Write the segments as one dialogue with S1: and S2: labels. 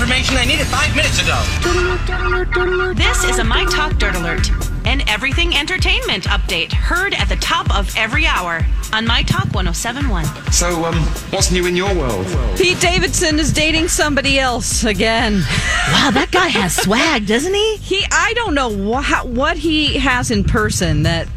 S1: I need information. I need it five minutes ago.
S2: This is a My Talk Dirt Alert, an everything entertainment update heard at the top of every hour on My Talk 1071.
S3: So, um, what's new in your world?
S4: Pete Davidson is dating somebody else again.
S5: Wow, that guy has swag, doesn't he?
S4: He, I don't know wha- what he has in person that.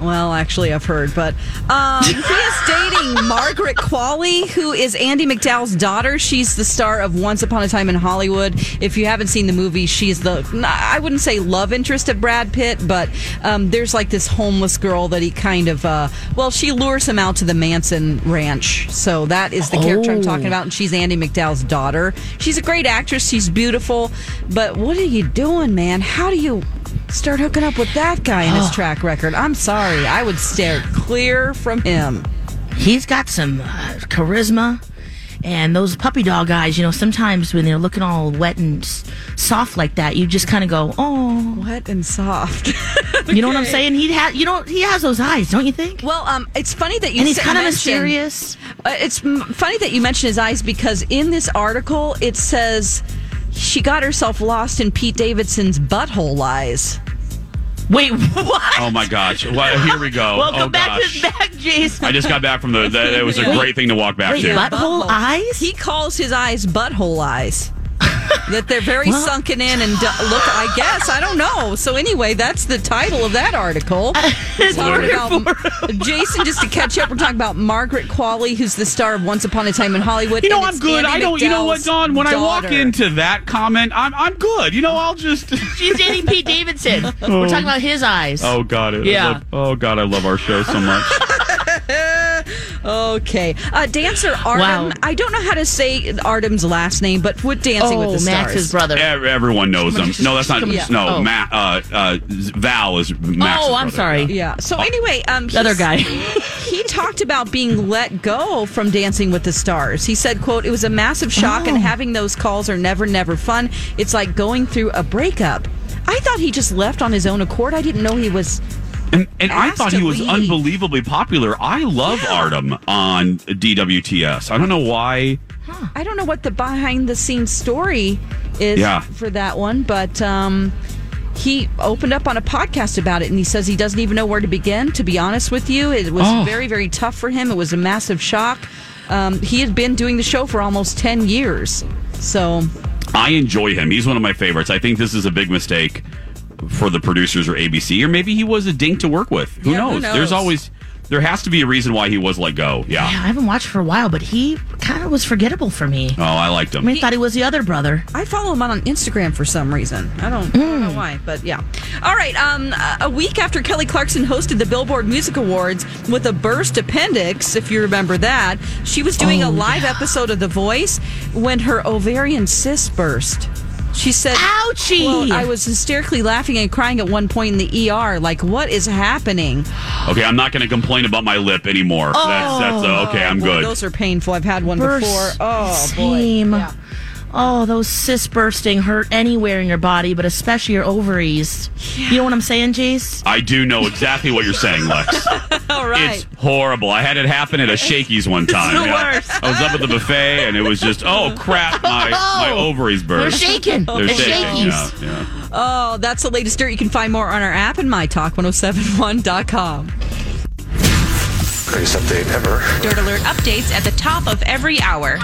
S4: Well, actually, I've heard, but um, he is dating Margaret Qualley, who is Andie MacDowell's daughter. She's the star of Once Upon a Time in Hollywood. If you haven't seen the movie, she's the I wouldn't say love interest of Brad Pitt, but um, there's like this homeless girl that he kind of uh, well, she lures him out to the Manson Ranch. So that is the character I'm talking about, and she's Andie MacDowell's daughter. She's a great actress. She's beautiful, but what are you doing, man? How do you? Start hooking up with that guy in his track record. I'm sorry. I would stare clear from him.
S5: He's got some uh, charisma. And those puppy dog eyes, you know, sometimes when they're looking all wet and s- soft like that, you just kind of go, oh.
S4: Wet and soft.
S5: You know what I'm saying? He ha- you know, he has those eyes, don't you think?
S4: Well, um, it's funny that you
S5: and he's kind of
S4: mentioned-
S5: mysterious.
S4: Uh, it's m- funny that you mention his eyes because in this article it says she got herself lost in Pete Davidson's butthole eyes.
S5: Wait, what?
S6: Oh my gosh! Well, here we go.
S5: Welcome
S6: oh
S5: back,
S6: gosh!
S5: to, back, Jason.
S6: I just got back from the. That, it was a
S5: Wait.
S6: great thing to walk back
S5: Wait,
S6: to.
S5: butthole eyes?
S4: He calls his eyes butthole eyes. That they're very
S5: Well-
S4: sunken in and d- look. I guess I don't know. So anyway, that's the title of that article. We're talking about Jason. Just to catch up, we're talking about Margaret Qualley, who's the star of Once Upon a Time in Hollywood.
S6: You know I'm good.
S4: Andie
S6: I don't. You know what, Dawn? When I walk into that comment, I'm I'm good. You know, I'll just.
S5: She's dating Pete Davidson. We're talking oh. about his eyes.
S6: Oh God! I
S5: Yeah.
S6: love- oh God! I love our show so much.
S4: Okay. Uh, dancer Artem.
S5: Wow.
S4: I don't know how to say Artem's last name, but with Dancing with
S5: Oh,
S4: the Stars.
S5: Max's brother.
S6: Ev- Everyone knows him. No, that's not.
S4: Yeah.
S6: No,
S5: Oh.
S6: Matt. Uh, uh, Val is Max.
S5: oh, I'm sorry.
S4: Yeah. So anyway, um,
S5: The other guy.
S4: he talked about being let go from Dancing with the Stars. He said, "quote It was a massive shock,
S5: Oh.
S4: and having those calls are never, never fun. It's like going through a breakup." I thought he just left on his own accord. I didn't know he was.
S6: And, and I thought he was
S4: leave.
S6: unbelievably popular. I love Artem on DWTS. I don't know why.
S4: I don't know what the behind the scenes story is
S6: Yeah.
S4: for that one, but um, he opened up on a podcast about it and he says he doesn't even know where to begin. To be honest with you, it was
S6: Oh.
S4: very, very tough for him. It was a massive shock. Um, he had been doing the show for almost 10 years. So,
S6: I enjoy him. He's one of my favorites. I think this is a big mistake for the producers or ABC, or maybe he was a dink to work with. Who,
S4: Yeah, who
S6: knows?
S4: knows?
S6: There's always there has to be a reason why he was let go. Yeah.
S5: Yeah, I haven't watched for a while, but he kind of was forgettable for me.
S6: Oh, I liked
S5: I
S6: him.
S5: mean, I thought he was the other brother.
S4: I follow him on Instagram for some reason. I don't, I don't know why, but yeah. All right. Um, a week after Kelly Clarkson hosted the Billboard Music Awards with a burst appendix, if you remember that, she was doing a live episode of The Voice when her ovarian cyst burst. She said,
S5: Ouchie!
S4: Well, I was hysterically laughing and crying at one point in the ER. Like, what is happening?
S6: Okay, I'm not going to complain about my lip anymore. That's that's uh, okay. I'm
S4: Boy,
S6: good.
S4: Those are painful. I've had one
S5: Burst-
S4: before. Oh, boy. Yeah.
S5: Oh, those cysts bursting hurt anywhere in your body, but especially your ovaries. You know what I'm saying, Jace?
S6: I do know exactly what you're saying, Lex.
S4: All right.
S6: It's horrible. I had it happen at a Shakey's one time.
S5: the worst.
S6: I was up at the buffet and it was just, oh crap, my my oh,
S5: ovaries
S6: burst.
S5: They're shaking.
S6: They're
S5: They're
S6: shaking.
S5: shakies.
S6: Yeah, yeah.
S4: Oh, that's the latest dirt. You can find more on our app and mytalk1071.com.
S3: Greatest update ever.
S2: Dirt Alert updates at the top of every hour.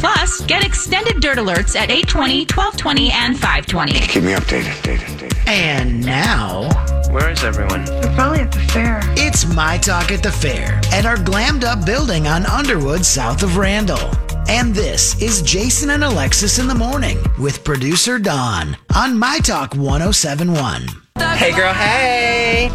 S2: Plus, get extended Dirt Alerts at 820, 1220, and 520.
S3: Keep me updated. updated, updated.
S7: And now,
S1: Where is everyone?
S8: They're probably at the fair.
S7: it's My Talk at the Fair at our glammed up building on Underwood, south of Randall. And this is Jason and Alexis in the morning with producer Dawn on My Talk 1071.
S1: Hey, girl, hey.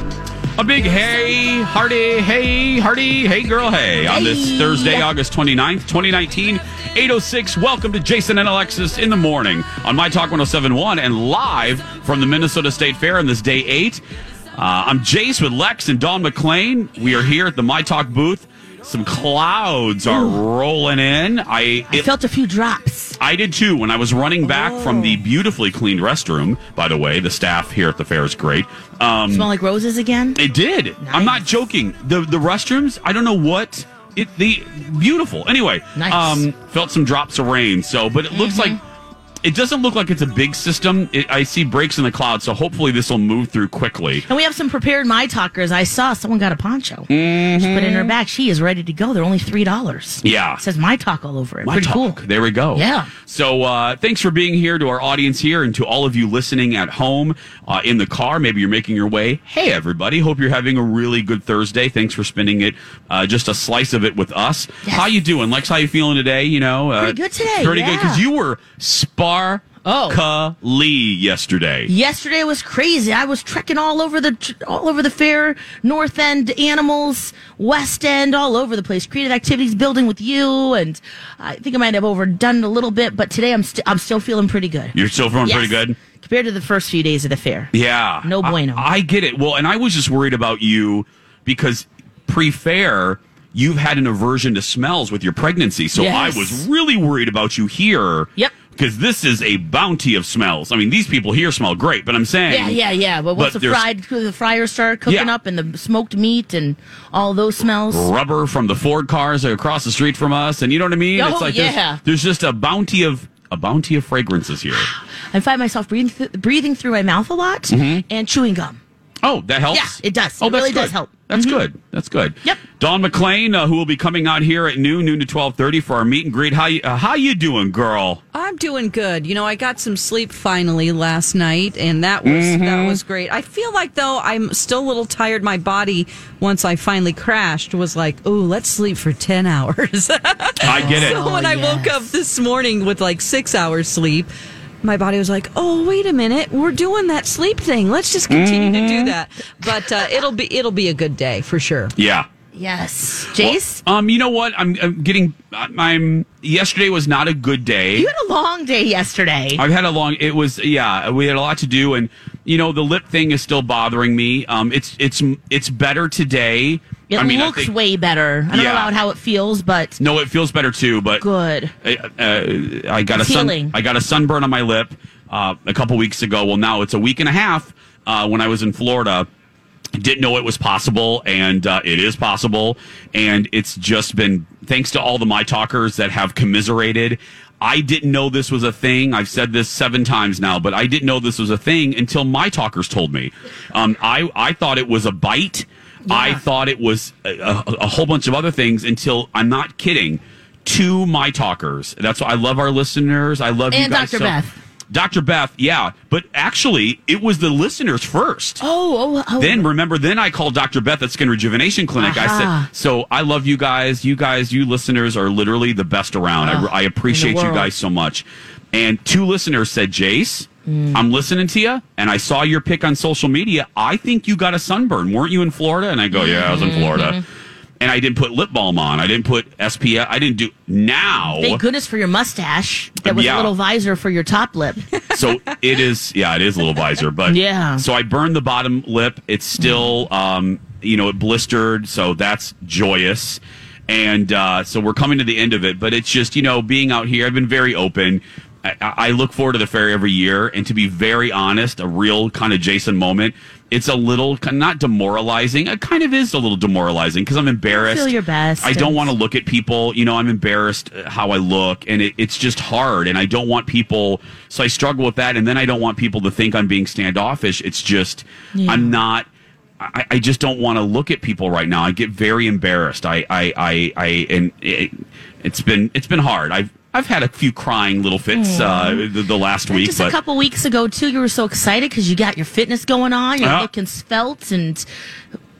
S6: A big hey, hearty, hey, hearty, hey, girl, hey. On this Thursday, August 29th, 2019, 806. Welcome to Jason and Alexis in the morning on My Talk 1071 and live from the Minnesota State Fair on this day eight. Uh, I'm Jace with Lex and Dawn McClain. We are here at the My Talk booth. Some clouds are rolling in. I,
S5: I felt a few drops.
S6: I did too when I was running back from
S5: Oh.
S6: the beautifully cleaned restroom. By the way, the staff here at the fair is great. Um,
S5: Smell like roses again?
S6: it did. I'm not joking. The the restrooms, I don't know what it the beautiful. Anyway,
S5: Nice.
S6: um felt some drops of rain. So, but it looks like it doesn't look like it's a big system. It, I see breaks in the cloud, so hopefully this will move through quickly.
S5: And we have some prepared My Talkers. I saw someone got a poncho. She put in her bag. She is ready to go. They're only $3.
S6: Yeah.
S5: It says My Talk all over it.
S6: My
S5: Pretty
S6: talk.
S5: cool.
S6: There we go.
S5: Yeah.
S6: So uh, thanks for being here to our audience here and to all of you listening at home, uh, in the car. Maybe you're making your way. Hey, everybody. Hope you're having a really good Thursday. Thanks for spending it, uh, just a slice of it with us.
S5: Yes.
S6: How you doing, Lex? How you feeling today? You know, uh,
S5: Pretty good today,
S6: Pretty good because you were sparkly oh. yesterday.
S5: Yesterday was crazy. I was trekking all over the all over the fair, North End animals, West End, all over the place. Creative activities building with you, and I think I might have overdone it a little bit, but today I'm st- I'm still feeling pretty good.
S6: You're still feeling pretty good.
S5: compared to the first few days of the fair.
S6: Yeah.
S5: No
S6: I-
S5: bueno.
S6: I, get it. Well, and I was just worried about you because pre fair, you've had an aversion to smells with your pregnancy. So
S5: Yes.
S6: I was really worried about you here.
S5: Yep.
S6: Because this is a bounty of smells. I mean, these people here smell great, but I'm saying.
S5: Yeah, yeah, yeah. But once
S6: But
S5: the fried the fryers start cooking
S6: Yeah.
S5: up and the smoked meat and all those smells.
S6: Rubber from the Ford cars across the street from us, and you know what I mean.
S5: Oh,
S6: it's like
S5: yeah.
S6: there's, there's just a bounty of a bounty of fragrances here.
S5: I find myself breathing th- breathing through my mouth a lot mm-hmm. and chewing gum.
S6: Oh, that helps.
S5: Yeah, it does.
S6: Oh,
S5: It really
S6: good.
S5: does help.
S6: That's
S5: Mhm.
S6: good. That's good.
S5: Yep.
S6: Dawn McClain, uh, who will be coming out here at noon, noon to twelve thirty for our meet and greet. How you, uh, how you doing, girl?
S4: I'm doing good. You know, I got some sleep finally last night, and that was
S6: Mm-hmm.
S4: that was great. I feel like though I'm still a little tired. My body, once I finally crashed, was like, "Oh, let's sleep for ten hours."
S6: I get it.
S4: so when I woke up this morning with like six hours sleep, my body was like, "Oh, wait a minute, we're doing that sleep thing. Let's just continue to
S6: Mm-hmm.
S4: do that." But uh, it'll be it'll be a good day for sure.
S6: Yeah.
S5: Yes, Jace.
S6: Um, you know what? I'm, I'm getting. I'm, I'm. Yesterday was not a good day.
S5: you had a long day yesterday.
S6: I've had a long. It was yeah. We had a lot to do, and you know the lip thing is still bothering me. Um, it's it's it's better today.
S5: It
S6: I mean,
S5: looks
S6: think-
S5: way better. I don't
S6: Yeah.
S5: know about how it feels, but
S6: No, it feels better too. But
S5: good.
S6: I, uh, I got
S5: It's
S6: a sun,
S5: healing.
S6: I got a sunburn on my lip uh, a couple weeks ago. Well, now it's a week and a half. Uh, when I was in Florida, didn't know it was possible, and uh, it is possible. And it's just been thanks to all the my talkers that have commiserated. I didn't know this was a thing. I've said this seven times now, but I didn't know this was a thing until my talkers told me. Um, I I thought it was a bite. I thought it was a, a, a whole bunch of other things until I'm not kidding. To my talkers. That's why I love our listeners. I love you
S5: And
S6: guys.
S5: Dr.
S6: so-
S5: Beth.
S6: Dr. Beth, yeah. But actually, it was the listeners first.
S5: Oh, oh, oh.
S6: Then remember, then I called Dr. Beth at Skin Rejuvenation Clinic. I said, "So I love you guys. You guys, you listeners are literally the best around.
S5: Oh,
S6: I, I appreciate you guys so much." And two listeners said, "Jace,
S5: Mm.
S6: I'm listening to you, and I saw your pic on social media. I think you got a sunburn. Weren't you in Florida?" And I go, "Yeah, I was in
S5: Mm-hmm.
S6: Florida." And I didn't put lip balm on. I didn't put SPF. I didn't do now.
S5: Thank goodness for your mustache. That was
S6: Yeah.
S5: a little visor for your top lip.
S6: so it is yeah it is a little visor but
S5: Yeah.
S6: so i burned the bottom lip it's still um you know it blistered so that's joyous and uh so we're coming to the end of it but it's just you know being out here i've been very open I, I look forward to the fair every year, and to be very honest, a real kind of Jason moment. It's a little not demoralizing. It kind of is a little demoralizing because I'm embarrassed.
S5: Feel your best
S6: I don't want to look at people. You know, I'm embarrassed uh, how I look, and it, it's just hard. And I don't want people. So I struggle with that, and then I don't want people to think I'm being standoffish. It's just
S5: Yeah.
S6: I'm not. I, I just don't want to look at people right now. I get very embarrassed. I, I, I, I and it, it's been it's been hard. I've I've had a few crying little fits uh, the, the last week,
S5: Just
S6: but
S5: a couple weeks ago, too, you were so excited because you got your fitness going on. You're
S6: Yeah.
S5: looking svelte and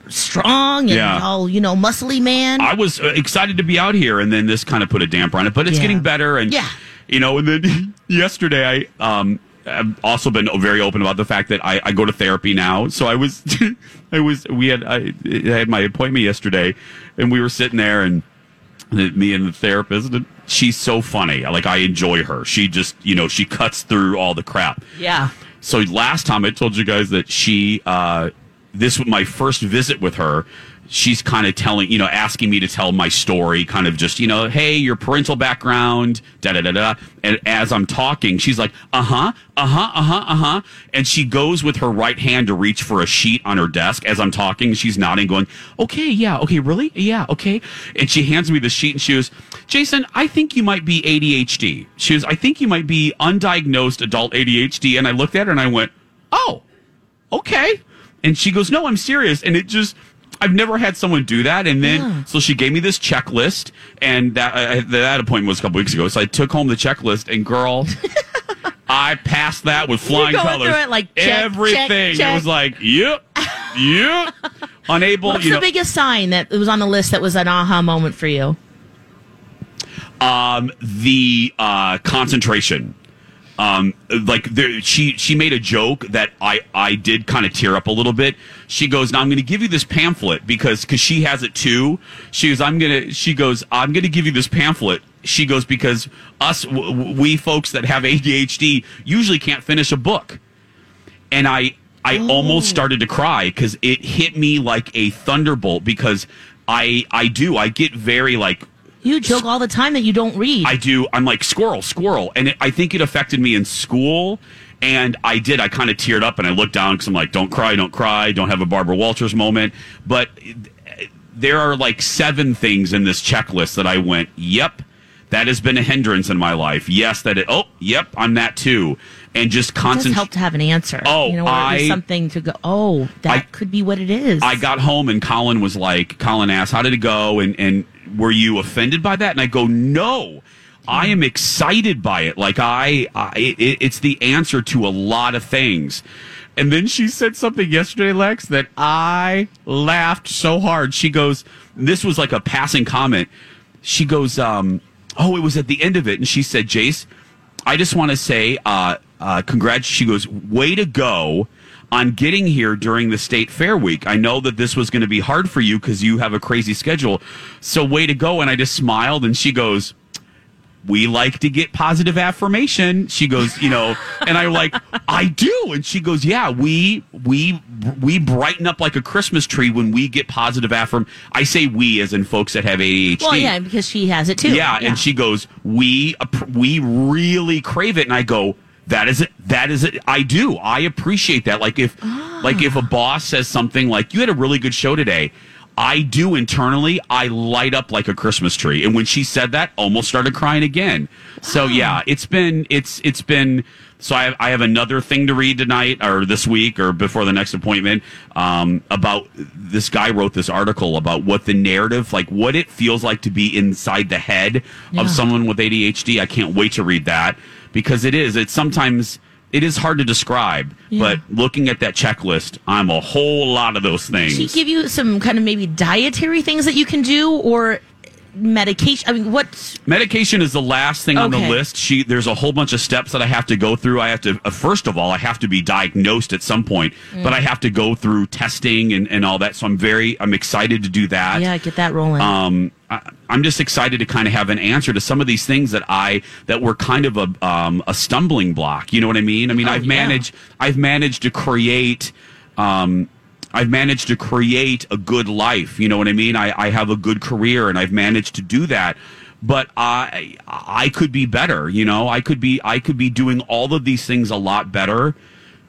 S5: strong and
S6: Yeah.
S5: all, you know, muscly man.
S6: I was uh, excited to be out here, and then this kind of put a damper on it. But it's
S5: Yeah.
S6: getting better, and
S5: Yeah.
S6: you know. And then yesterday, I um, I've also been very open about the fact that I, I go to therapy now. So I was, I was, we had I, I had my appointment yesterday, and we were sitting there, and me and the therapist. And she's so funny. Like I enjoy her. She just, you know, she cuts through all the crap.
S5: yeah.
S6: So last time I told you guys that she, uh, this was my first visit with her. She's kind of telling, you know, asking me to tell my story, kind of just, you know, hey, your parental background, da da da da. And as I'm talking, she's like, uh huh, uh huh, uh huh, uh huh. And she goes with her right hand to reach for a sheet on her desk as I'm talking. She's nodding, going, okay, yeah, okay, really? Yeah, okay. And she hands me the sheet and she goes, Jason, I think you might be ADHD. She goes, I think you might be undiagnosed adult ADHD. And I looked at her and I went, oh, okay. And she goes, no, I'm serious. And it just, I've never had someone do that. And then, so she gave me this checklist, and that uh, that appointment was a couple weeks ago. So I took home the checklist, and girl, I passed that with flying colors.
S5: through it like, check,
S6: everything.
S5: check,
S6: It was like, yep, yep. Unable.
S5: What's the
S6: know,
S5: biggest sign that it was on the list that was an aha moment for you?
S6: Um, the uh, concentration. Um, like there, she she made a joke that I I did kind of tear up a little bit. She goes, "Now I'm going to give you this pamphlet because because she has it too." She goes, "I'm gonna." She goes, "I'm going to give you this pamphlet." She goes because us w- we folks that have ADHD usually can't finish a book, and I I almost started to cry because it hit me like a thunderbolt because I I do I get very like
S5: You joke all the time that you don't read.
S6: I do. I'm like squirrel, squirrel, and it, I think it affected me in school. And I did. I kind of teared up, and I looked down because I'm like, "Don't cry, don't cry, don't have a Barbara Walters moment." But uh, there are like seven things in this checklist that I went, "Yep, that has been a hindrance in my life." Yes, that it. Oh, yep, I'm that too. And just concentrate.
S5: help to have an answer.
S6: Oh,
S5: you know, or at least
S6: I-
S5: something to go. Oh, that
S6: I-
S5: could be what it is.
S6: I got home and Colin was like, Colin asked, "How did it go?" And and were you offended by that? And I go, "No, I am excited by it. Like I, I it, it's the answer to a lot of things." And then she said something yesterday, Lex, that I laughed so hard. She goes, "This was like a passing comment." She goes, um, "Oh, it was at the end of it," and she said, "Jace." I just want to say, uh, uh, congrats. She goes, way to go on getting here during the state fair week. I know that this was going to be hard for you because you have a crazy schedule. So way to go. And I just smiled and she goes, we like to get positive affirmation. She goes, you know, and I'm like, I do. And she goes, yeah, we, we, we brighten up like a Christmas tree when we get positive affirm. I say we as in folks that have ADHD.
S5: well, yeah, because she has it too.
S6: Yeah, and she goes, "We we really crave it." And I go, "That is it. That is it. I do. I appreciate that. Like if like if a boss says something like, "You had a really good show today." I do internally. I light up like a Christmas tree. And when she said that, almost started crying again. So yeah, it's been it's it's been so I have, I have another thing to read tonight or this week or before the next appointment um, about this guy wrote this article about what the narrative like what it feels like to be inside the head of someone with ADHD. I can't wait to read that because it is it's sometimes it is hard to describe, but looking at that checklist, I'm a whole lot of those things.
S5: She give you some kind of maybe dietary things that you can do or medication. I mean, what?
S6: Medication is the last thing on the list. She there's a whole bunch of steps that I have to go through. I have to uh, first of all I have to be diagnosed at some point, but I have to go through testing and, and all that. So I'm very I'm excited to do that.
S5: Yeah, get that rolling.
S6: Um, I, I'm just excited to kind of have an answer to some of these things that I that were kind of a um, a stumbling block. You know what I mean? I mean,
S5: Oh,
S6: I've
S5: yeah.
S6: managed I've managed to create. Um, I've managed to create a good life. You know what I mean? I, I have a good career and I've managed to do that. But I I could be better. You know, I could be I could be doing all of these things a lot better.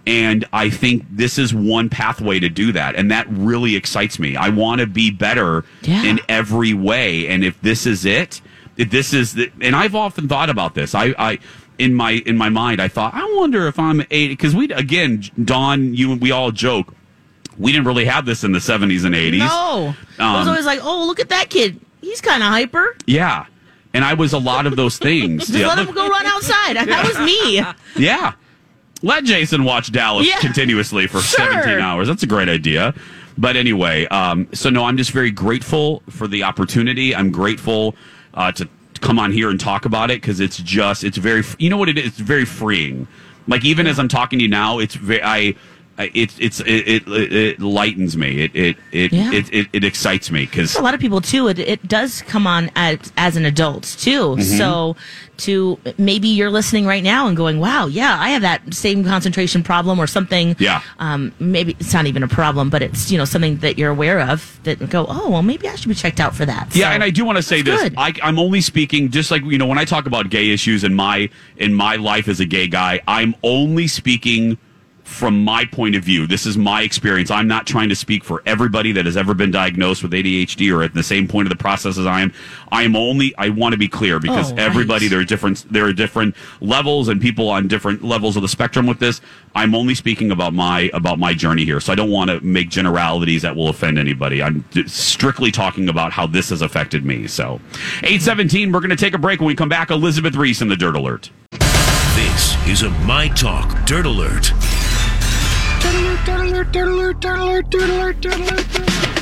S6: And I think this is one pathway to do that. And that really excites me. I want to be better
S5: Yeah.
S6: in every way. And if this is it, if this is the, and I've often thought about this. I, I, in my, in my mind, I thought, I wonder if I'm a, cause we, again, Dawn, you and we all joke. We didn't really have this in the 70s and 80s.
S5: No, I was
S6: Um,
S5: always like, oh, look at that kid. He's kind of hyper.
S6: Yeah. And I was a lot of those things.
S5: Just
S6: Yeah,
S5: let
S6: look-
S5: him go run outside. That was me.
S6: Yeah. Let Jason watch Dallas
S5: Yeah.
S6: continuously for
S5: Sure.
S6: 17 hours. That's a great idea. But anyway, um, so no, I'm just very grateful for the opportunity. I'm grateful uh, to come on here and talk about it because it's just, it's very, you know what it is? It's very freeing. Like even as I'm talking to you now, it's very, I- it's it's it, it, it lightens me. It it it,
S5: Yeah.
S6: it, it, it excites me because
S5: a lot of people too. It, it does come on as, as an adult too.
S6: Mm-hmm.
S5: So to maybe you're listening right now and going, "Wow, yeah, I have that same concentration problem or something."
S6: Yeah.
S5: Um, maybe it's not even a problem, but it's you know something that you're aware of that go, "Oh, well, maybe I should be checked out for that."
S6: Yeah,
S5: So,
S6: and I do want to say this.
S5: good.
S6: I, I'm only speaking just like you know when I talk about gay issues in my in my life as a gay guy. I'm only speaking from my point of view. This is my experience. I'm not trying to speak for everybody that has ever been diagnosed with ADHD or at the same point of the process as I am. I am only. I want to be clear because
S5: Oh, right.
S6: everybody there are different. There are different levels and people on different levels of the spectrum with this. I'm only speaking about my about my journey here, so I don't want to make generalities that will offend anybody. I'm strictly talking about how this has affected me. So, eight seventeen. We're going to take a break. When we come back, Elizabeth Ries in the Dirt Alert.
S8: This is a My Talk Dirt Alert diddler, diddler, diddler, diddler, diddler, diddler.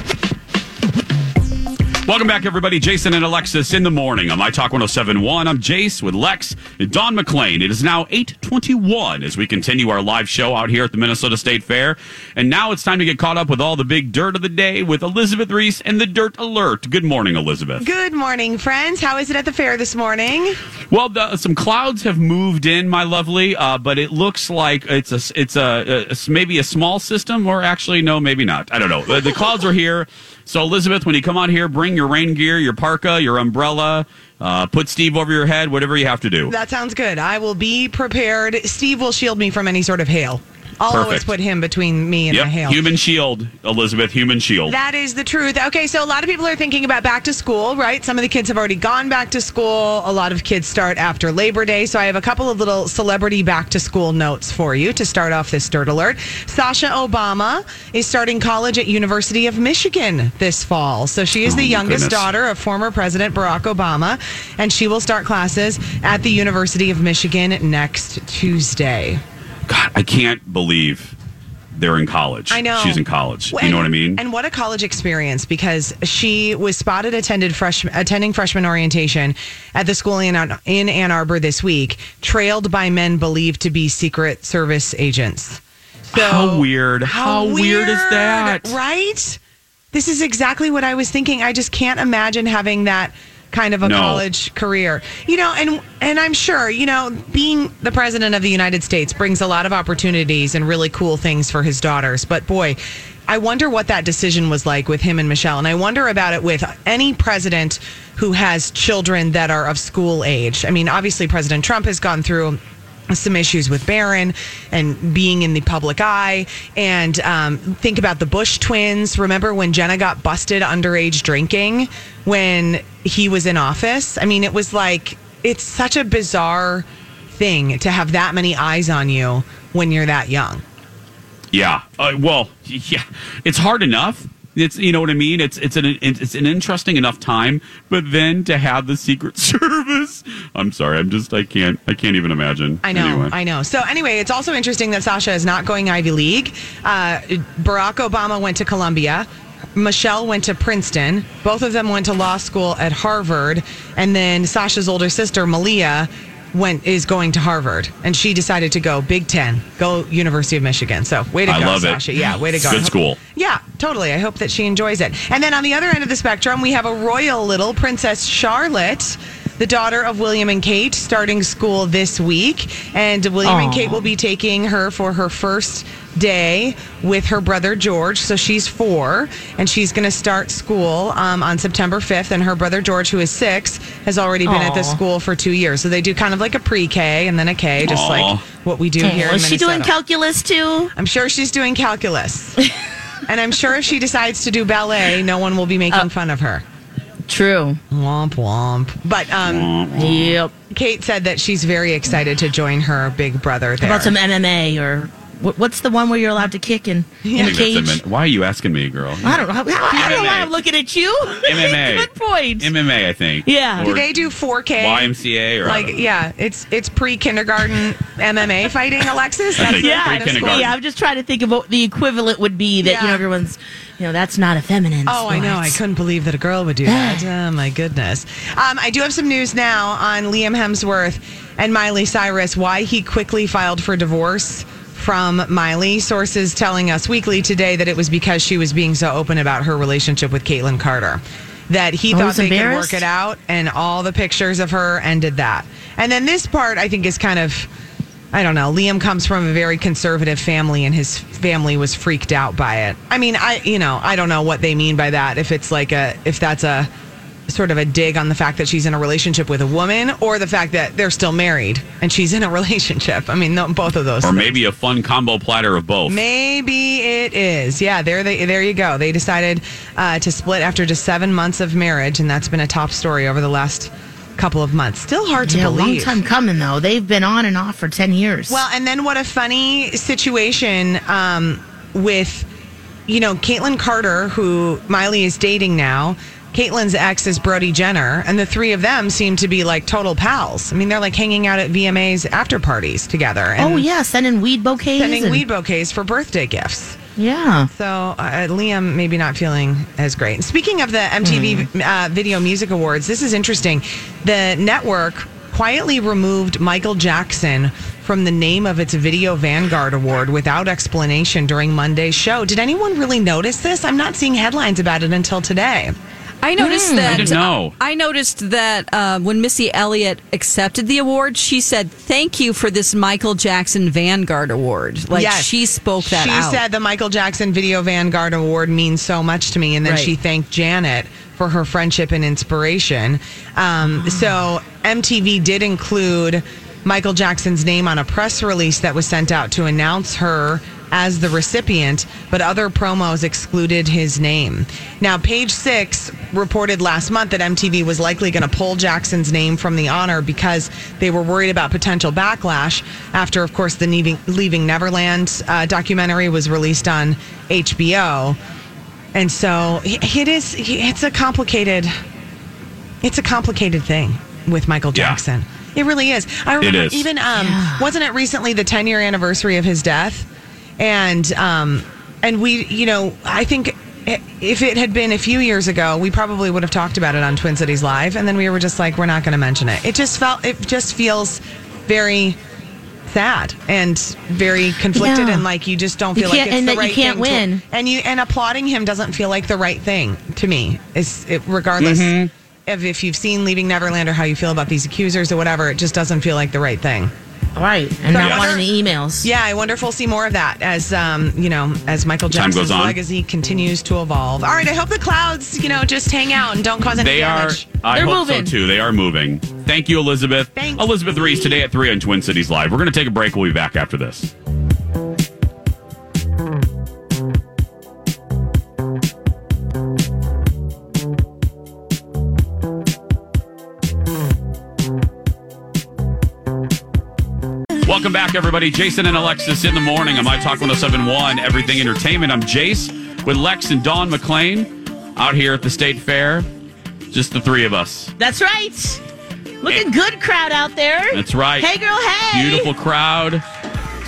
S6: Welcome back, everybody. Jason and Alexis in the morning on My Talk 1071. I'm Jace with Lex and Dawn McClain. It is now 821 as we continue our live show out here at the Minnesota State Fair. And now it's time to get caught up with all the big dirt of the day with Elizabeth Ries and the Dirt Alert. Good morning, Elizabeth.
S9: Good morning, friends. How is it at the fair this morning?
S6: Well, the, some clouds have moved in, my lovely, uh, but it looks like it's a it's a, a- maybe a small system, or actually no, maybe not. I don't know. The clouds are here. So, Elizabeth, when you come on here, bring your rain gear, your parka, your umbrella. Uh, put Steve over your head. Whatever you have to do.
S9: That sounds good. I will be prepared. Steve will shield me from any sort of hail. I'll always put him between me and
S6: Yep,
S9: the hail.
S6: human shield, Elizabeth. Human shield.
S9: That is the truth. Okay, so a lot of people are thinking about back to school, right? Some of the kids have already gone back to school. A lot of kids start after Labor Day. So I have a couple of little celebrity back to school notes for you to start off this dirt alert. Sasha Obama is starting college at University of Michigan this fall. So she is
S6: Oh,
S9: the youngest
S6: goodness.
S9: daughter of former President Barack Obama, and she will start classes at the University of Michigan next Tuesday.
S6: God, I can't believe they're in college.
S9: I know.
S6: she's in college.
S9: Well,
S6: you know
S9: and-
S6: what I mean?
S9: And what a college experience because she was spotted attended freshman, attending freshman orientation at the school in, in Ann Arbor this week, trailed by men believed to be Secret Service agents. So,
S6: How weird. How weird is that?
S9: Right? This is exactly what I was thinking. I just can't imagine having that kind of a
S6: No.
S9: college career. You know, and and I'm sure, you know, being the president of the United States brings a lot of opportunities and really cool things for his daughters. But boy, I wonder what that decision was like with him and Michelle. And I wonder about it with any president who has children that are of school age. I mean, obviously President Trump has gone through some issues with Barron and being in the public eye. And um, think about the Bush twins. Remember when Jenna got busted underage drinking when he was in office? I mean, it was like, it's such a bizarre thing to have that many eyes on you when you're that young.
S6: Yeah. Uh, well, yeah. It's hard enough. It's you know what I mean. It's it's an it's an interesting enough time, but then to have the Secret Service. I'm sorry. I'm just I can't I can't even imagine.
S9: I know,
S6: Anyway.
S9: I know. So anyway, it's also interesting that Sasha is not going Ivy League. Uh, Barack Obama went to Columbia. Michelle went to Princeton. Both of them went to law school at Harvard, and then Sasha's older sister Malia went is going to Harvard, and she decided to go Big Ten, go University of Michigan. So way to
S6: I
S9: go,
S6: love it.
S9: Sasha! Yeah, way to go.
S6: Good school.
S9: Yeah, totally. I hope that she enjoys it. And then on the other end of the spectrum, we have a royal little Princess Charlotte, the daughter of William and Kate, starting school this week. And William and Kate will be taking her for her first day with her brother George. So she's four, and she's going to start school um, on September 5th. And her brother George, who is six, has already been at this school for two years. So they do kind of like a pre K and then a K, just
S6: Aw.
S9: like what we do here in
S5: she doing calculus too?
S9: I'm sure she's doing calculus. and I'm sure if she decides to do ballet, no one will be making
S5: Uh,
S9: fun of her.
S5: True.
S9: Womp womp. But um,
S5: Yep.
S9: Kate said that she's very excited to join her big brother there.
S5: How about some MMA or what, what's the one where you're allowed to kick in, in
S6: I
S5: a
S6: think that's
S5: cage?
S6: a min- Why are you asking me, girl?
S5: I don't know. I, I don't know why I'm looking at you.
S6: MMA.
S5: Good point.
S6: MMA, I think.
S5: Yeah.
S6: Or
S9: Do they do 4K?
S6: YMCA or I
S9: like
S6: don't know.
S9: yeah, it's it's pre kindergarten MMA fighting, Alexis.
S6: I think
S9: the
S5: yeah,
S9: kind of
S6: pre-kindergarten.
S5: yeah. I'm just trying to think of what the equivalent would be that you know
S9: Yeah.
S5: everyone's, you know, that's not a feminine.
S9: Oh, I know. I
S5: sport.
S9: couldn't believe that a girl would do that. Oh, my goodness. Um, I do have some news now on Liam Hemsworth and Miley Cyrus, why he quickly filed for divorce from Miley. Sources telling Us Weekly today that it was because she was being so open about her relationship with Kaitlynn Carter. That he
S5: Oh,
S9: thought they could work it out, and all the pictures of her ended that. And then this part, I think, is kind of I don't know. Liam comes from a very conservative family, and his family was freaked out by it. I mean, I you know I don't know what they mean by that. If it's like a if that's a sort of a dig on the fact that she's in a relationship with a woman, or the fact that they're still married and she's in a relationship. I mean, both of those.
S6: Or
S9: things.
S6: maybe a fun combo platter of both.
S9: Maybe it is. Yeah, there they there you go. They decided uh, to split after just seven months of marriage, and that's been a top story over the last couple of months. Still hard to
S5: Yeah, a long time coming though. They've been on and off for ten years.
S9: Well, and then what a funny situation um, with, you know, Kaitlynn Carter, who Miley is dating now. Kaitlynn's ex is Brody Jenner, and the three of them seem to be like total pals. I mean, they're like hanging out at VMA's after parties together. And
S5: oh yeah, sending weed bouquets.
S9: sending
S5: and-
S9: weed bouquets for birthday gifts.
S5: Yeah.
S9: So uh, Liam maybe not feeling as great. Speaking of the MTV
S5: Hmm.
S9: uh, Video Music Awards, this is interesting. The network quietly removed Michael Jackson from the name of its Video Vanguard Award without explanation during Monday's show. Did anyone really notice this? I'm not seeing headlines about it until today.
S4: I noticed
S9: Hmm.
S4: that.
S6: I didn't know.
S4: I noticed that uh, when Missy Elliott accepted the award, she said, "Thank you for this Michael Jackson Vanguard Award." Like
S9: Yes.
S4: she spoke that
S9: she
S4: out.
S9: said the Michael Jackson Video Vanguard Award means so much to me, and then
S4: Right.
S9: she thanked Janet for her friendship and inspiration. Um, so MTV did include Michael Jackson's name on a press release that was sent out to announce her as the recipient, but other promos excluded his name. Now, Page Six reported last month that MTV was likely going to pull Jackson's name from the honor because they were worried about potential backlash after, of course, the Leaving, Leaving Neverland uh, documentary was released on HBO. And so it is, it's a complicated, it's a complicated thing with Michael
S6: Yeah.
S9: Jackson. It really is. I remember
S6: is.
S9: even um, wasn't it recently the 10 year anniversary of his death, and um, and we you know I think if it had been a few years ago, we probably would have talked about it on Twin Cities Live, and then we were just like we're not going to mention it. It just felt it just feels very sad and very conflicted
S5: Yeah.
S9: and like you just don't feel like it's
S5: and
S9: the
S5: that you can't
S9: thing to-
S5: win.
S9: and you and applauding him doesn't feel like the right thing to me. Is it, regardless
S5: Mm-hmm.
S9: of if you've seen Leaving Neverland or how you feel about these accusers or whatever, it just doesn't feel like the right thing.
S5: Right. And
S9: So I
S5: not
S9: wonder-
S5: wanting the emails.
S9: Yeah, I wonder if we'll see more of that as um, you know, as Michael
S6: Time
S9: Jackson's legacy continues to evolve. All right, I hope the clouds, you know, just hang out and don't cause any
S6: They are. I
S5: They're
S6: hope
S5: moving.
S6: so too. They are moving. Thank you, Elizabeth.
S9: Thanks.
S6: Elizabeth Ries today at three on Twin Cities Live. We're going to take a break. We'll be back after this. Welcome back, everybody. Jason and Alexis in the morning on My Talk 1071, Everything Entertainment. I'm Jace with Lex and Dawn McClain out here at the State Fair. Just the three of us.
S5: That's right. Looking good crowd out there.
S6: That's right.
S5: Hey girl, hey.
S6: Beautiful crowd.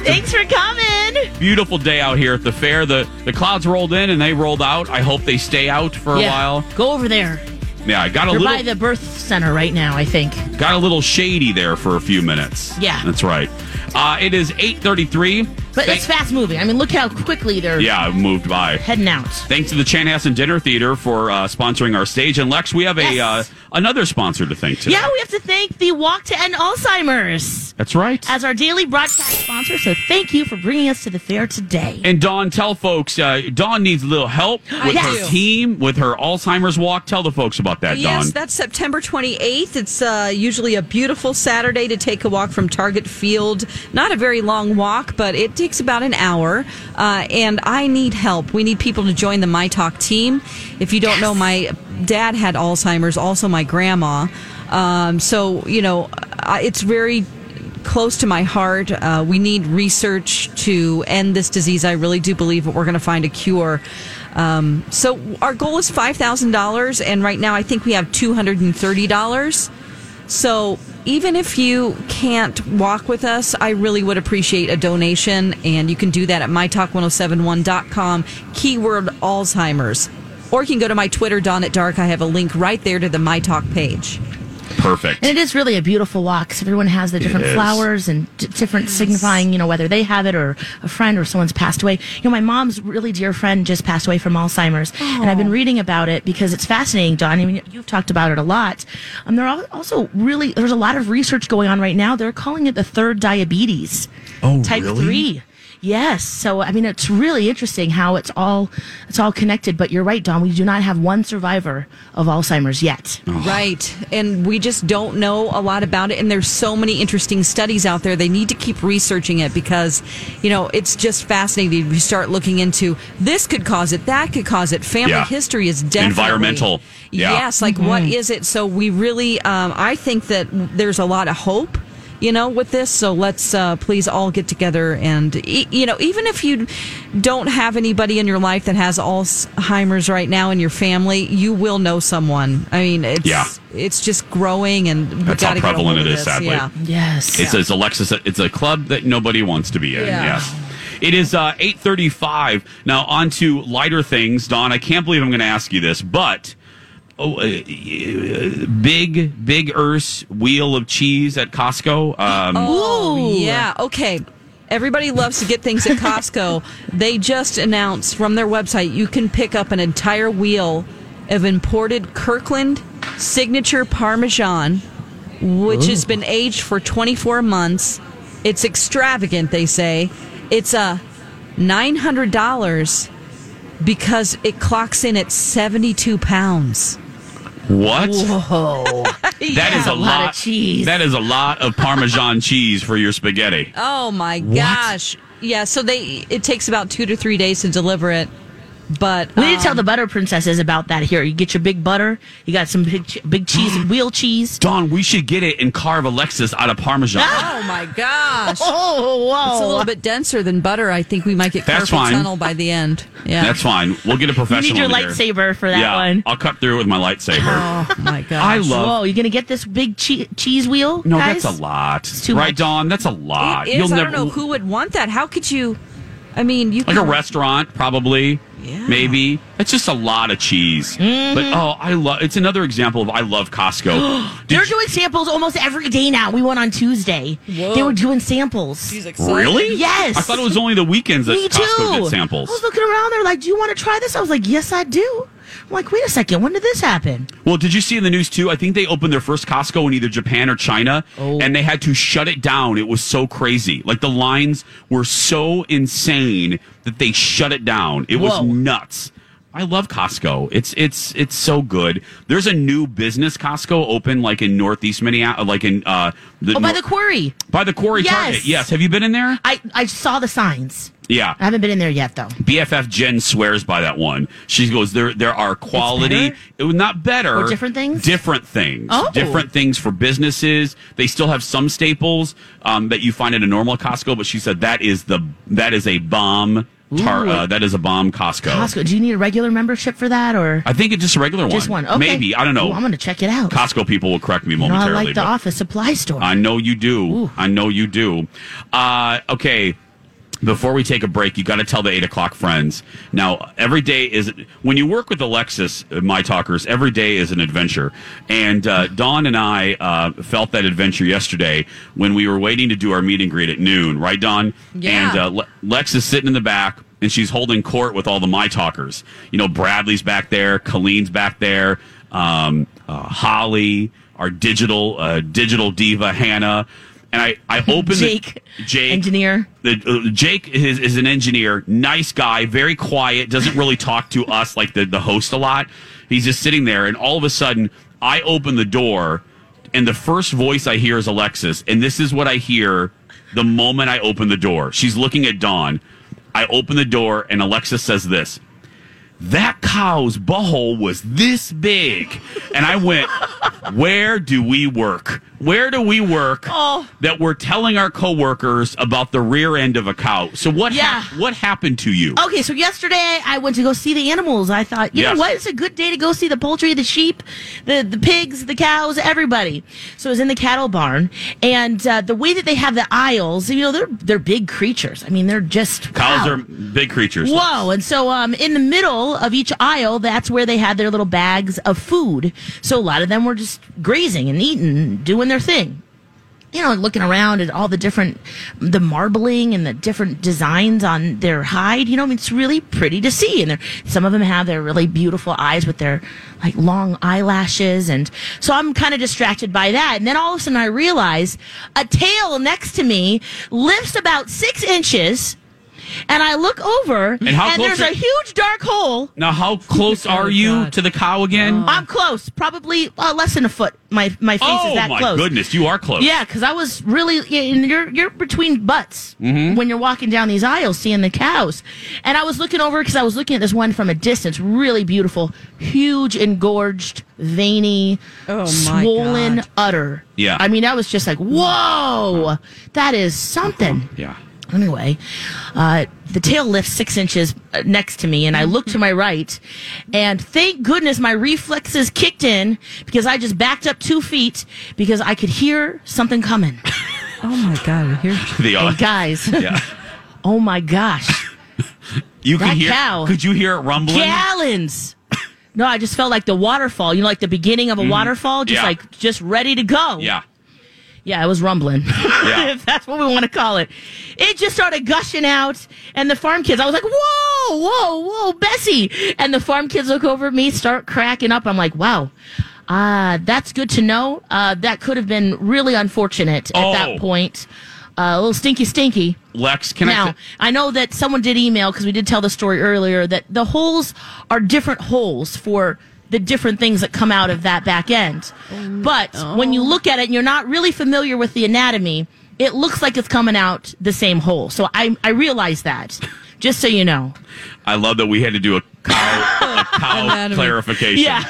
S5: Thanks for coming.
S6: Beautiful day out here at the fair. The the clouds rolled in and they rolled out. I hope they stay out for a
S5: yeah.
S6: while.
S5: Go over there.
S6: Yeah, I got a
S5: They're
S6: little
S5: by the birth center right now, I think.
S6: got a little shady there for a few minutes.
S5: Yeah.
S6: That's right. Uh, it is 8:33.
S5: But
S6: Thank-
S5: it's fast moving. I mean, look how quickly they're
S6: Yeah, moved by.
S5: heading out.
S6: Thanks to the Chanhassen Dinner Theater for uh, sponsoring our stage. And Lex, we have a
S5: Yes.
S6: uh, another sponsor to thank today.
S5: Yeah, we have to thank the Walk to End Alzheimer's
S6: That's right.
S5: as our daily broadcast sponsor. So thank you for bringing us to the fair today.
S6: And Dawn, tell folks, uh, Dawn needs a little help with
S4: I
S6: her team, with her Alzheimer's walk. Tell the folks about that,
S4: Yes,
S6: Dawn.
S4: that's September 28th. It's uh, usually a beautiful Saturday to take a walk from Target Field. Not a very long walk, but it takes about an hour. Uh, and I need help. We need people to join the My Talk team. If you don't know, my dad had Alzheimer's, also my grandma. Um, so, you know, it's very close to my heart. Uh, we need research to end this disease. I really do believe that we're going to find a cure. Um, so our goal is five thousand dollars, and right now I think we have two hundred and thirty dollars. So even if you can't walk with us, I really would appreciate a donation, and you can do that at mytalk1071.com. Keyword Alzheimer's. Or you can go to my Twitter, Dawn at Dark. I have a link right there to the My Talk page.
S6: Perfect.
S5: And it is really a beautiful walk. Cause everyone has the different flowers and d- different signifying, you know, whether they have it or a friend or someone's passed away. You know, my mom's really dear friend just passed away from Alzheimer's, and I've been reading about it because it's fascinating, Dawn. I mean, you've talked about it a lot. Um, there are also really there's a lot of research going on right now. They're calling it the third diabetes,
S6: Oh,
S5: type
S6: really?
S5: three. Yes, so I mean it's really interesting how it's all it's all connected. But you're right, Dawn. We do not have one survivor of Alzheimer's yet.
S4: Right. And we just don't know a lot about it. And there's so many interesting studies out there. They need to keep researching it because, you know, it's just fascinating. We start looking into this could cause it, that could cause it. Family
S6: Yeah.
S4: history is definitely
S6: Environmental. Yeah.
S4: Yes. Like, what is it? So we really, um, I think that there's a lot of hope. You know, with this, so let's uh, please all get together and, e- you know, even if you don't have anybody in your life that has Alzheimer's right now in your family, you will know someone. I mean, it's
S6: Yeah.
S4: it's just growing, and we
S6: That's how
S4: gotta get a
S6: prevalent
S4: hold
S6: it
S4: of
S6: is,
S4: this.
S6: sadly.
S4: Yeah.
S5: Yes.
S6: It says Alexis. It's a club that nobody wants to be in.
S4: Yeah.
S6: Yes. It is uh, eight thirty-five now. On to lighter things, Dawn. I can't believe I'm going to ask you this, but oh, uh, big big Urs wheel of cheese at Costco. Um,
S4: Oh, yeah. Okay. Everybody loves to get things at Costco. they just announced from their website you can pick up an entire wheel of imported Kirkland signature Parmesan, which has been aged for 24 months. It's extravagant, they say. It's a $900 because it clocks in at 72 pounds.
S6: What?
S5: Whoa.
S6: That is
S5: Yeah,
S6: a
S5: a lot
S6: lot.
S5: of cheese.
S6: That is a lot of Parmesan cheese for your spaghetti.
S4: Oh my gosh. Yeah, so they it takes about 2 to 3 days to deliver it. But
S5: We need to
S4: um,
S5: tell the butter princesses about that here. You get your big butter, you got some big, big cheese and wheel cheese.
S6: Dawn, we should get it and carve Alexis out of Parmesan.
S4: Oh my gosh.
S5: Oh, whoa.
S4: It's a little bit denser than butter. I think we might get
S6: That's
S4: carpal
S6: fine.
S4: tunnel by the end. Yeah.
S6: That's fine. We'll get a professional.
S5: You
S6: professional.
S5: need your
S6: in here.
S5: lightsaber for that
S6: yeah,
S5: one.
S6: I'll cut through it with my lightsaber.
S4: Oh my gosh.
S6: I love.
S5: Whoa, You're gonna get this big che- cheese wheel?
S6: No,
S5: guys?
S6: that's a lot.
S5: too
S6: right,
S5: much.
S6: Dawn? That's a lot.
S4: It is. I don't know who would want that. How could you I mean, you
S6: like a restaurant, probably.
S4: Yeah.
S6: Maybe it's just a lot of cheese.
S5: Mm-hmm.
S6: But oh, I love. It's another example of I love Costco.
S5: They're
S6: you-
S5: doing samples almost every day now. We went on Tuesday. They were doing samples.
S6: really?
S5: Yes.
S6: I thought it was only the weekends that
S5: Me
S6: Costco
S5: too.
S6: did samples.
S5: I was looking around. They're like, "Do you want to try this?" I was like, "Yes, I do." I'm like, "Wait a second. When did this happen?"
S6: Well, did you see in the news too? I think they opened their first Costco in either Japan or China,
S5: Oh.
S6: and they had to shut it down. It was so crazy. Like the lines were so insane that they shut it down. It was nuts. I love Costco. It's it's it's so good. There's a new business Costco open like in Northeast Minneapolis, like in uh the
S5: Oh, by
S6: nor-
S5: the quarry.
S6: by the Quarry
S5: Yes.
S6: Target. Yes, have you been in there?
S5: I I saw the signs.
S6: Yeah.
S5: I haven't been in there yet though.
S6: BFF Jen swears by that one. She goes, there there are quality, it was not better,
S5: Or different things?
S6: different things,
S5: Oh.
S6: different things for businesses. They still have some staples um, that you find at a normal Costco, but she said that is the that is a bomb. Tar,
S5: Ooh.
S6: uh, that is a bomb Costco.
S5: Costco. Do you need a regular membership for that or
S6: I think it's just a regular one.
S5: just one? Okay.
S6: Maybe I don't know.
S5: Ooh, I'm going to check it out.
S6: Costco people will correct me
S5: You know, I like the office supply store.
S6: I know you do. I know you do. Uh, okay. Before we take a break, you got to tell the eight o'clock friends. Now, every day is when you work with Alexis, uh, my talkers. Every day is an adventure, and uh, Dawn and I uh, felt that adventure yesterday when we were waiting to do our meet and greet at noon. Right, Dawn?
S4: Yeah.
S6: And uh, Le- Lex is sitting in the back, and she's holding court with all the my talkers. You know, Bradley's back there, Colleen's back there, um, uh, Holly, our digital uh, digital diva Hannah. And I, I opened
S5: Jake,
S6: the, Jake
S5: engineer.
S6: the, uh, Jake is, is an engineer, nice guy, very quiet, doesn't really talk to us like the, the host a lot. He's just sitting there, and all of a sudden, I open the door, and the first voice I hear is Alexis, and this is what I hear the moment I open the door. She's looking at Dawn. I open the door, and Alexis says this that cow's butthole was this big. And I went, where do we work? Where do we work
S5: Oh.
S6: that we're telling our coworkers about the rear end of a cow? So what
S5: Yeah.
S6: hap- what happened to you?
S5: Okay, so yesterday I went to go see the animals. I thought, you
S6: Yes.
S5: know what? It's a good day to go see the poultry, the sheep, the, the pigs, the cows, everybody. So I was in the cattle barn, and uh, the way that they have the aisles, you know, they're they're big creatures. I mean, they're just
S6: Cows
S5: wow.
S6: are big creatures.
S5: Whoa! And so, um, in the middle of each aisle, that's where they had their little bags of food. So a lot of them were just grazing and eating, doing their thing. You know, looking around at all the different, the marbling and the different designs on their hide. You know, it's really pretty to see. And some of them have their really beautiful eyes with their like long eyelashes. And so I'm kind of distracted by that. And then all of a sudden I realize a tail next to me lifts about six inches. And I look over, and,
S6: And how close
S5: there's
S6: are-
S5: a huge dark hole.
S6: Now, how close are you to the cow again?
S5: I'm close, probably uh, less than a foot. My my face
S6: oh
S5: is that close.
S6: Oh my goodness, you are close.
S5: Yeah, because I was really, yeah, and you're you're between butts
S6: Mhm.
S5: when you're walking down these aisles, seeing the cows. And I was looking over because I was looking at this one from a distance, really beautiful, huge, engorged, veiny,
S4: Oh,
S5: swollen
S4: God.
S5: udder.
S6: Yeah.
S5: I mean, I was just like, whoa, that is something.
S6: Yeah.
S5: Anyway, uh, the tail lifts six inches uh, next to me, and I look to my right, and thank goodness my reflexes kicked in because I just backed up two feet because I could hear something coming.
S4: Oh my god! Here,
S6: The
S5: And guys,
S6: yeah.
S5: oh my gosh,
S6: You
S5: That
S6: can hear.
S5: cow.
S6: Could you hear it rumbling?
S5: gallons! No, I just felt like the waterfall. You know, like the beginning of a
S6: Mhm.
S5: waterfall, just
S6: Yeah.
S5: like just ready to go.
S6: Yeah.
S5: Yeah, it was rumbling.
S6: Yeah.
S5: if that's what we want to call it. It just started gushing out, and the farm kids, I was like, whoa, whoa, whoa, Bessie. And the farm kids look over at me, start cracking up. I'm like, wow. Uh, that's good to know. Uh, that could have been really unfortunate at
S6: Oh.
S5: that point. Uh, a little stinky, stinky.
S6: Lex, can I
S5: now,
S6: I?
S5: I know that someone did email because we did tell the story earlier that the holes are different holes for the different things that come out of that back end. But when you look at it and you're not really familiar with the anatomy, it looks like it's coming out the same hole. So I, I realize that, just so you know.
S6: I love that we had to do a cow, a cow clarification.
S5: Yeah.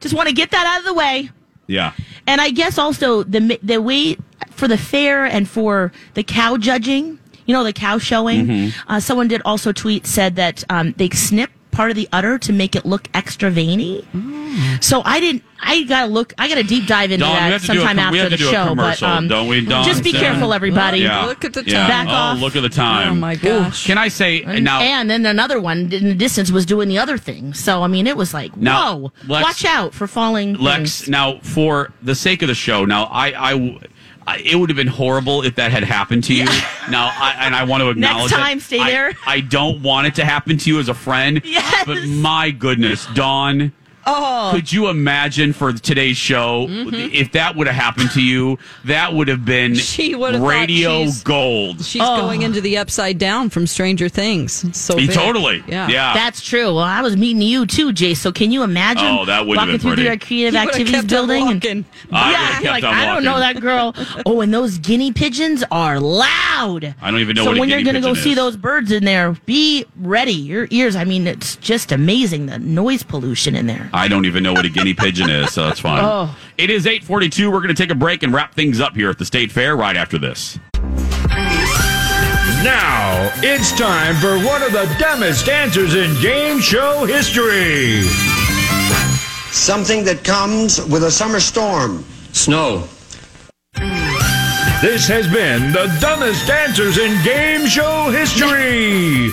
S5: just want to get that out of the way.
S6: Yeah.
S5: And I guess also the ma- the way for the fair and for the cow judging, you know, the cow showing.
S6: Mhm.
S5: Uh, someone did also tweet said that um, they snip part of the udder to make it look extra veiny. So I didn't. I gotta look. I gotta deep dive into
S6: Dawn,
S5: that
S6: have to do a
S5: sometime
S6: we
S5: after
S6: have
S5: the
S6: to do a
S5: show. But um,
S6: don't we, Dawn?
S5: just be
S6: So-
S5: careful, everybody.
S6: Yeah.
S4: Look at the
S6: Yeah.
S5: Back
S6: oh,
S5: off.
S6: look at the time.
S4: Oh, my gosh.
S6: Can I say
S5: And,
S6: now?
S5: and then another one in the distance was doing the other thing. So I mean, it was like,
S6: Now,
S5: whoa!
S6: Lex-
S5: watch out for falling.
S6: Lex,
S5: things.
S6: now for the sake of the show, now I, I, I it would have been horrible if that had happened to you. Now, I, and I want to acknowledge.
S5: Next
S6: time,
S5: stay
S6: I-
S5: there.
S6: I don't want it to happen to you as a friend.
S5: Yes.
S6: But my goodness, Dawn.
S4: Oh.
S6: Could you imagine for today's show mm-hmm. if that would have happened to you? That would have been
S4: She would
S6: radio
S4: she's-
S6: gold.
S4: she's going oh. into the upside down from Stranger Things. So big.
S6: totally.
S4: yeah,
S6: Yeah.
S5: That's true. Well, I was meeting you too, Jay. So can you imagine
S6: Oh, that would have
S5: walking
S6: been
S5: through
S6: pretty.
S5: the creative
S4: He would've
S5: activities
S4: kept on
S5: building? and-
S6: I
S5: yeah,
S6: kept
S5: like
S6: on
S5: I don't know that girl. Oh, and those guinea pigeons are loud.
S6: I don't even know
S5: so
S6: what a
S5: when you're gonna go
S6: pigeon
S5: see those birds in there, be ready. Your ears. I mean, it's just amazing the noise pollution in there.
S6: I don't even know what a guinea pigeon is, so that's fine.
S5: Oh.
S6: It is 842. We're going to take a break and wrap things up here at the State Fair right after this.
S10: Now it's time for one of the dumbest answers in game show history.
S11: Something that comes with a summer storm. Snow.
S10: This has been the dumbest answers in game show history.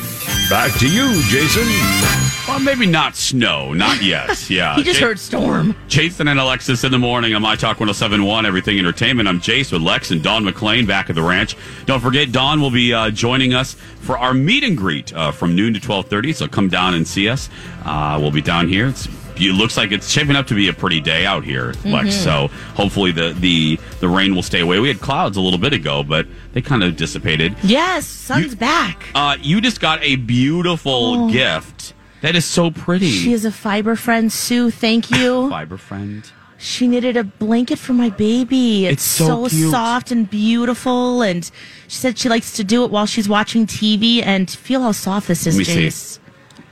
S10: Back to you, Jason.
S6: Well, maybe not snow. Not yet. Yeah.
S5: He just heard storm.
S6: Jason and Alexis in the morning on My Talk 1071, Everything Entertainment. I'm Jace with Lex and Dawn McClain back at the ranch. Don't forget, Dawn will be uh, joining us for our meet and greet uh, from noon to 1230. So come down and see us. Uh, we'll be down here. It's, it looks like it's shaping up to be a pretty day out here, Lex.
S5: Mhm.
S6: So hopefully the, the, the rain will stay away. We had clouds a little bit ago, but they kind of dissipated.
S5: Yes, sun's back.
S6: Uh, you just got a beautiful
S5: Oh.
S6: gift. That is so pretty.
S5: She is a fiber friend, Sue. Thank you.
S6: Fiber friend.
S5: She knitted a blanket for my baby. It's,
S6: It's so cute.
S5: soft and beautiful. And she said she likes to do it while she's watching TV. And feel how soft this is,
S6: Let me see.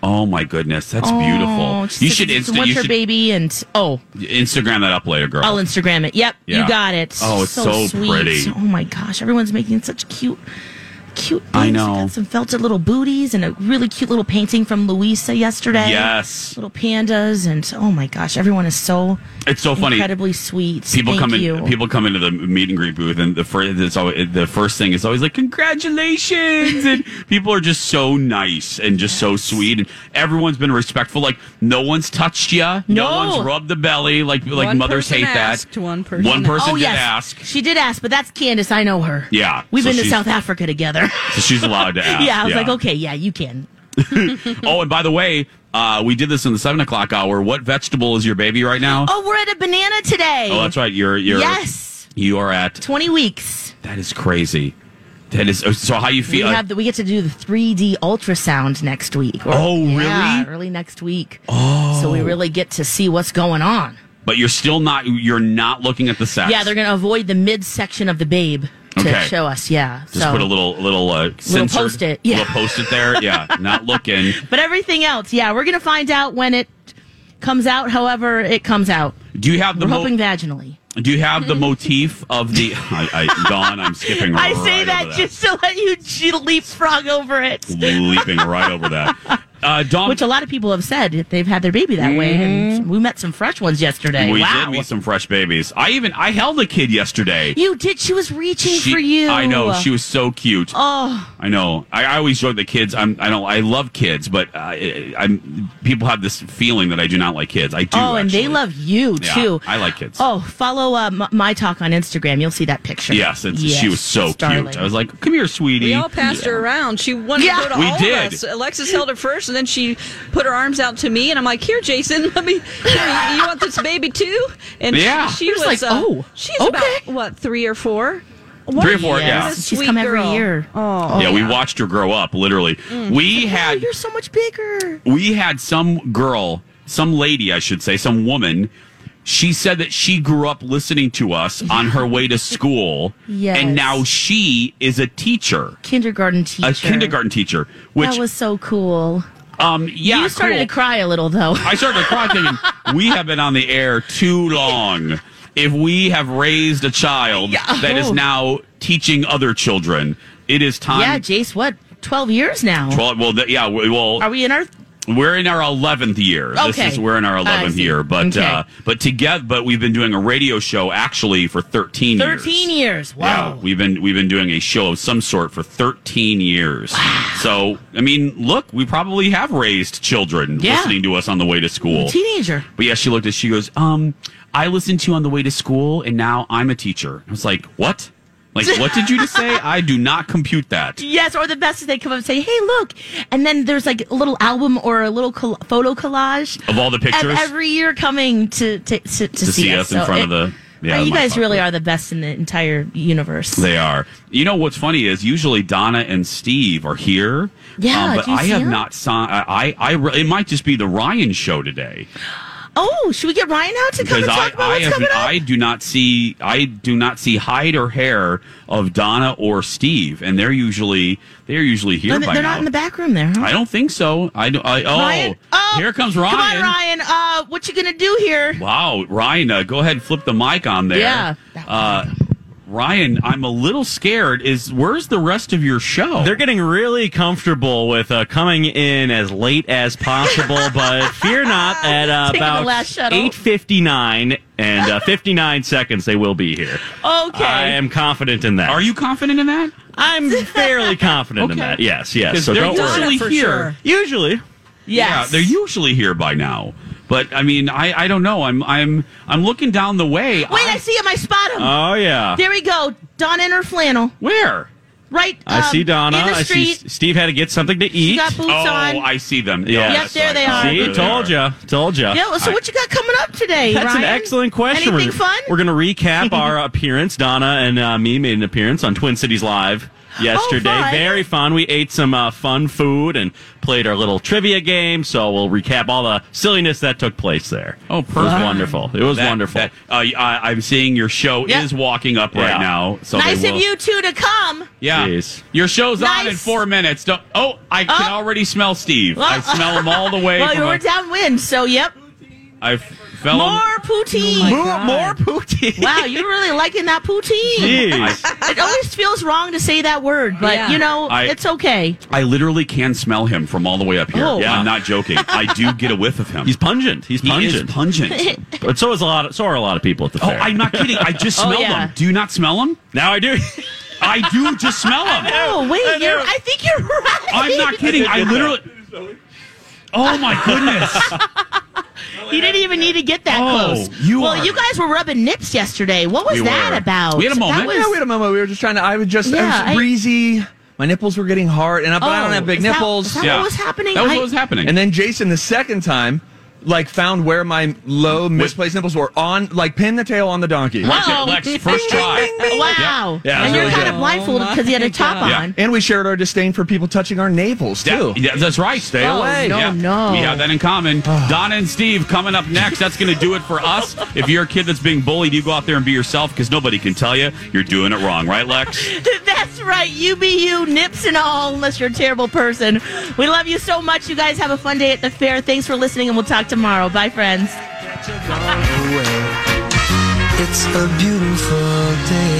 S6: Oh my goodness, that's
S5: Oh,
S6: beautiful. You should,
S5: it's a
S6: insta- you
S5: winter
S6: should
S5: baby, and oh,
S6: Instagram that up later, girl.
S5: I'll Instagram it. Yep,
S6: Yeah.
S5: you got it.
S6: Oh, it's so
S5: sweet.
S6: pretty.
S5: Oh my gosh, everyone's making such cute, cute. Things.
S6: I know.
S5: got some felted little booties and a really cute little painting from Louisa yesterday.
S6: Yes.
S5: little pandas, and oh my gosh, everyone is so
S6: It's so funny.
S5: incredibly sweet.
S6: People
S5: Thank
S6: come in.
S5: you.
S6: People come into the meet and greet booth, and the first, it's always, the first thing is always like, "Congratulations!" and people are just so nice and just so sweet, and everyone's been respectful. Like no one's touched you, no,
S5: No.
S6: one's rubbed the belly. Like like
S4: One
S6: mothers hate
S4: asked,
S6: that.
S4: one person
S6: One person
S5: oh
S6: did
S5: yes,
S6: ask.
S5: she did ask, but that's Candace. I know her.
S6: Yeah,
S5: we've
S6: so
S5: been to South Africa together.
S6: So she's allowed to ask.
S5: yeah, I was like, okay, yeah, you can.
S6: oh, and by the way, uh, we did this in the seven o'clock hour. What vegetable is your baby right now?
S5: Oh, we're at a banana today.
S6: Oh, that's right. You're you're
S5: Yes.
S6: You are at.
S5: Twenty weeks.
S6: That is crazy. That is so. How you
S5: We
S6: feel?
S5: have the, we get to do the 3D ultrasound next week. Or-
S6: Oh,
S5: yeah,
S6: really?
S5: early next week. Oh, so we really get to see what's going on.
S6: but you're still not. You're not looking at the sex.
S5: Yeah, they're going to avoid the midsection of the babe to
S6: Okay.
S5: show us. Yeah,
S6: Just
S5: so
S6: put a little little uh, censored-
S5: post-it, yeah.
S6: little post it there. Yeah, not looking.
S5: but everything else, yeah, we're going to find out when it comes out. However, it comes out.
S6: Do you have the
S5: We're
S6: mo-
S5: hoping vaginally.
S6: Do you have the motif of the? I, I, Dawn, I'm skipping. Right.
S5: I
S6: right
S5: say that just to let you leapfrog over it.
S6: leaping right over that. Uh, Dawn,
S5: Which a lot of people have said they've had their baby that way, and we met some fresh ones yesterday.
S6: we
S5: wow.
S6: did meet some fresh babies. I even I held a kid yesterday.
S5: You did. She was reaching
S6: She-
S5: for you.
S6: I know she was so cute.
S5: Oh,
S6: I know. I, I always joke the kids. I'm. I don't. I love kids, but uh, I'm. People have this feeling that I do not like kids. I do.
S5: oh, and they
S6: actually.
S5: love you
S6: Yeah,
S5: too.
S6: I like kids.
S5: Oh, follow uh, M- my talk on Instagram. You'll see that picture.
S6: Yes, it's,
S5: Yes,
S6: she was so
S5: it's darling.
S6: cute. I was like, "Come here, sweetie."
S4: We all passed her around. She wanted
S5: Yeah.
S4: to go to
S6: We
S4: all
S6: did.
S4: of us. Alexis held her first, and then she put her arms out to me, and I'm like, "Here, Jason, let me. Here, you want this baby too?" And
S6: Yeah.
S4: she, she
S5: You're
S4: was
S5: like,
S4: uh,
S5: "Oh,
S4: she's
S5: okay."
S4: about what three or four. What
S6: Three or four,
S4: what a
S6: yeah.
S5: She's
S4: sweet
S5: come every year.
S4: Oh,
S6: yeah, we watched her grow up. Literally, we
S5: Oh,
S6: had
S5: you're so much bigger.
S6: we had some girl, some lady, I should say, some woman. She said that she grew up listening to us on her way to school,
S5: Yes.
S6: and now she is a teacher,
S5: Kindergarten teacher.
S6: a kindergarten teacher. Which,
S5: that was so cool.
S6: Um, yeah,
S5: you started
S6: cool.
S5: to cry a little though.
S6: I started to cry thinking, we have been on the air too long. If we have raised a child that is
S5: Oh.
S6: now teaching other children, it is time.
S5: yeah, Jace. What? Twelve years now.
S6: well, well, th- yeah, well,
S5: Are we in our?
S6: We're in our eleventh year. This
S5: Okay.
S6: is we're in our eleventh year, but
S5: Okay.
S6: uh, but together, but we've been doing a radio show actually for thirteen.
S5: Thirteen
S6: years.
S5: years.
S6: Yeah,
S5: Wow.
S6: we've been we've been doing a show of some sort for 13 years. Wow. So, I mean, look, we probably have raised children
S5: Yeah.
S6: listening to us on the way to school.
S5: Teenager.
S6: But yeah, she looked at. She goes, "Um, I listened to you on the way to school, and now I'm a teacher." I was like, "What? Like, what did you just say? I do not compute that."
S5: Yes, or the best is they come up and say, "Hey, look," and then there's like a little album or a little photo collage
S6: Of all the pictures?
S5: every year coming to to, to, to,
S6: To see us in
S5: So
S6: front
S5: it-
S6: of the- yeah,
S5: uh, you guys really are the best in the entire universe.
S6: They are. You know what's funny is usually Donna and Steve are here. um,
S5: Yeah,
S6: but
S5: do you
S6: I have
S5: them?
S6: not saw. I, I, I, re- it might just be the Ryan show today
S5: Oh, should we get Ryan out to come
S6: because
S5: and
S6: I,
S5: talk about
S6: I
S5: what's
S6: have,
S5: coming up?
S6: I do not see, I do not see hide or hair of Donna or Steve, and they're usually, they're usually here
S5: they're
S6: by
S5: they're
S6: now.
S5: not in the back room there. Huh?
S6: I don't think so. I, do, I oh?
S5: Oh,
S6: here comes Ryan.
S5: Come on, Ryan. Uh, what you gonna do here?
S6: Wow, Ryan, uh, go ahead and flip the mic on there.
S5: Yeah.
S6: Uh, Ryan, I'm a little scared. Is where's the rest of your show?
S12: They're getting really comfortable with uh, coming in as late as possible, but fear not. At uh, about eight fifty nine and uh, fifty nine seconds, they will be here.
S5: Okay.
S12: I am confident in that.
S6: Are you confident in that?
S12: I'm fairly confident in that. Yes, yes. So
S6: they're
S12: don't worry.
S6: usually
S4: for
S6: here.
S4: sure.
S12: Usually,
S6: Yeah, they're usually here by now. But I mean, I, I don't know. I'm I'm I'm looking down the way.
S5: Wait, I see him. I spot him.
S12: oh yeah.
S5: there we go. Donna in her flannel.
S6: where?
S5: Right.
S12: I
S5: um,
S12: see Donna.
S5: In the
S12: I see Steve had to get something to
S5: She
S12: eat.
S5: got boots
S6: Oh,
S5: on.
S6: I see them.
S12: Yeah.
S5: Yep, there they are.
S12: See,
S6: There
S12: told you, told you.
S5: yeah. well, So what you got coming up today?
S12: That's
S5: Ryan?
S12: an excellent question.
S5: Anything
S12: we're,
S5: fun?
S12: We're going to recap our appearance. Donna and uh, me made an appearance on Twin Cities Live yesterday.
S5: Oh, fun.
S12: Very fun. We ate some uh, fun food and played our little trivia game. So we'll recap all the silliness that took place there.
S6: Oh,
S12: It was wonderful. It was
S6: That-
S12: wonderful.
S6: that- uh, I, I'm seeing your show
S5: Yeah.
S6: is walking up right
S12: Yeah.
S6: now. So
S5: nice
S6: they
S5: of you two to come.
S6: Yeah,
S12: Jeez.
S6: your show's on in four minutes. Don't, oh, I can
S5: Oh.
S6: already smell Steve. I smell him all the way.
S5: Well,
S6: from
S5: you were
S6: a-
S5: downwind, so yep.
S6: I fell
S5: More
S6: him.
S5: poutine.
S12: more, more poutine.
S5: Oh wow, you're really liking that poutine.
S12: Jeez.
S5: It always feels wrong to say that word, but
S4: Yeah.
S5: you know,
S6: I-
S5: it's okay.
S6: I literally can smell him from all the way up here.
S5: Oh.
S6: I'm not joking. I do get a whiff of him.
S12: He's pungent. He's
S6: he is
S12: pungent.
S6: pungent.
S12: but so is a lot. Of, so are a lot of people at the
S6: oh,
S12: fair. oh.
S6: I'm not kidding. I just
S5: Oh,
S6: smelled
S5: yeah.
S6: him. Do you not smell them?
S12: now I do.
S6: I do just smell them.
S5: Oh wait, you're, I think you're right.
S6: I'm not kidding. I literally. Oh my goodness!
S5: You didn't even need to get that
S6: Oh,
S5: close.
S6: you
S5: well,
S6: are-
S5: you guys were rubbing nips yesterday. What was
S6: We
S5: that
S6: were.
S5: about?
S6: We had a moment.
S5: That was,
S13: Yeah, we had a moment. We were just trying to. I was just.
S5: Yeah,
S13: I
S5: I-
S13: was breezy. My nipples were getting hard, and I, but I don't
S5: Oh,
S13: have big
S5: is that-
S13: nipples.
S5: is that
S6: Yeah.
S5: what was happening?
S6: That was
S5: I-
S6: what was happening.
S13: And then Jason, the second time, like found where my low misplaced nipples were on, like pin the tail on the donkey.
S6: Right there, Lex, oh. first try.
S5: Wow.
S13: Yeah, it was
S5: and you're
S13: really
S5: kind
S13: good.
S5: of blindfolded because you had a top
S6: Yeah.
S5: on.
S13: And we shared our disdain for people touching our navels too.
S6: That- yeah, that's right. Stay
S5: Oh,
S13: away.
S5: No,
S6: yeah.
S5: no.
S6: We have that in common. Ah. Donna and Steve coming up next. That's going to do it for us. If you're a kid that's being bullied, you go out there and be yourself because nobody can tell you you're doing it wrong, right, Lex?
S5: That's right. You be you, nips and all, unless you're a terrible person. We love you so much. You guys have a fun day at the fair. Thanks for listening, and we'll talk tomorrow. Bye, friends.
S14: It's a beautiful day.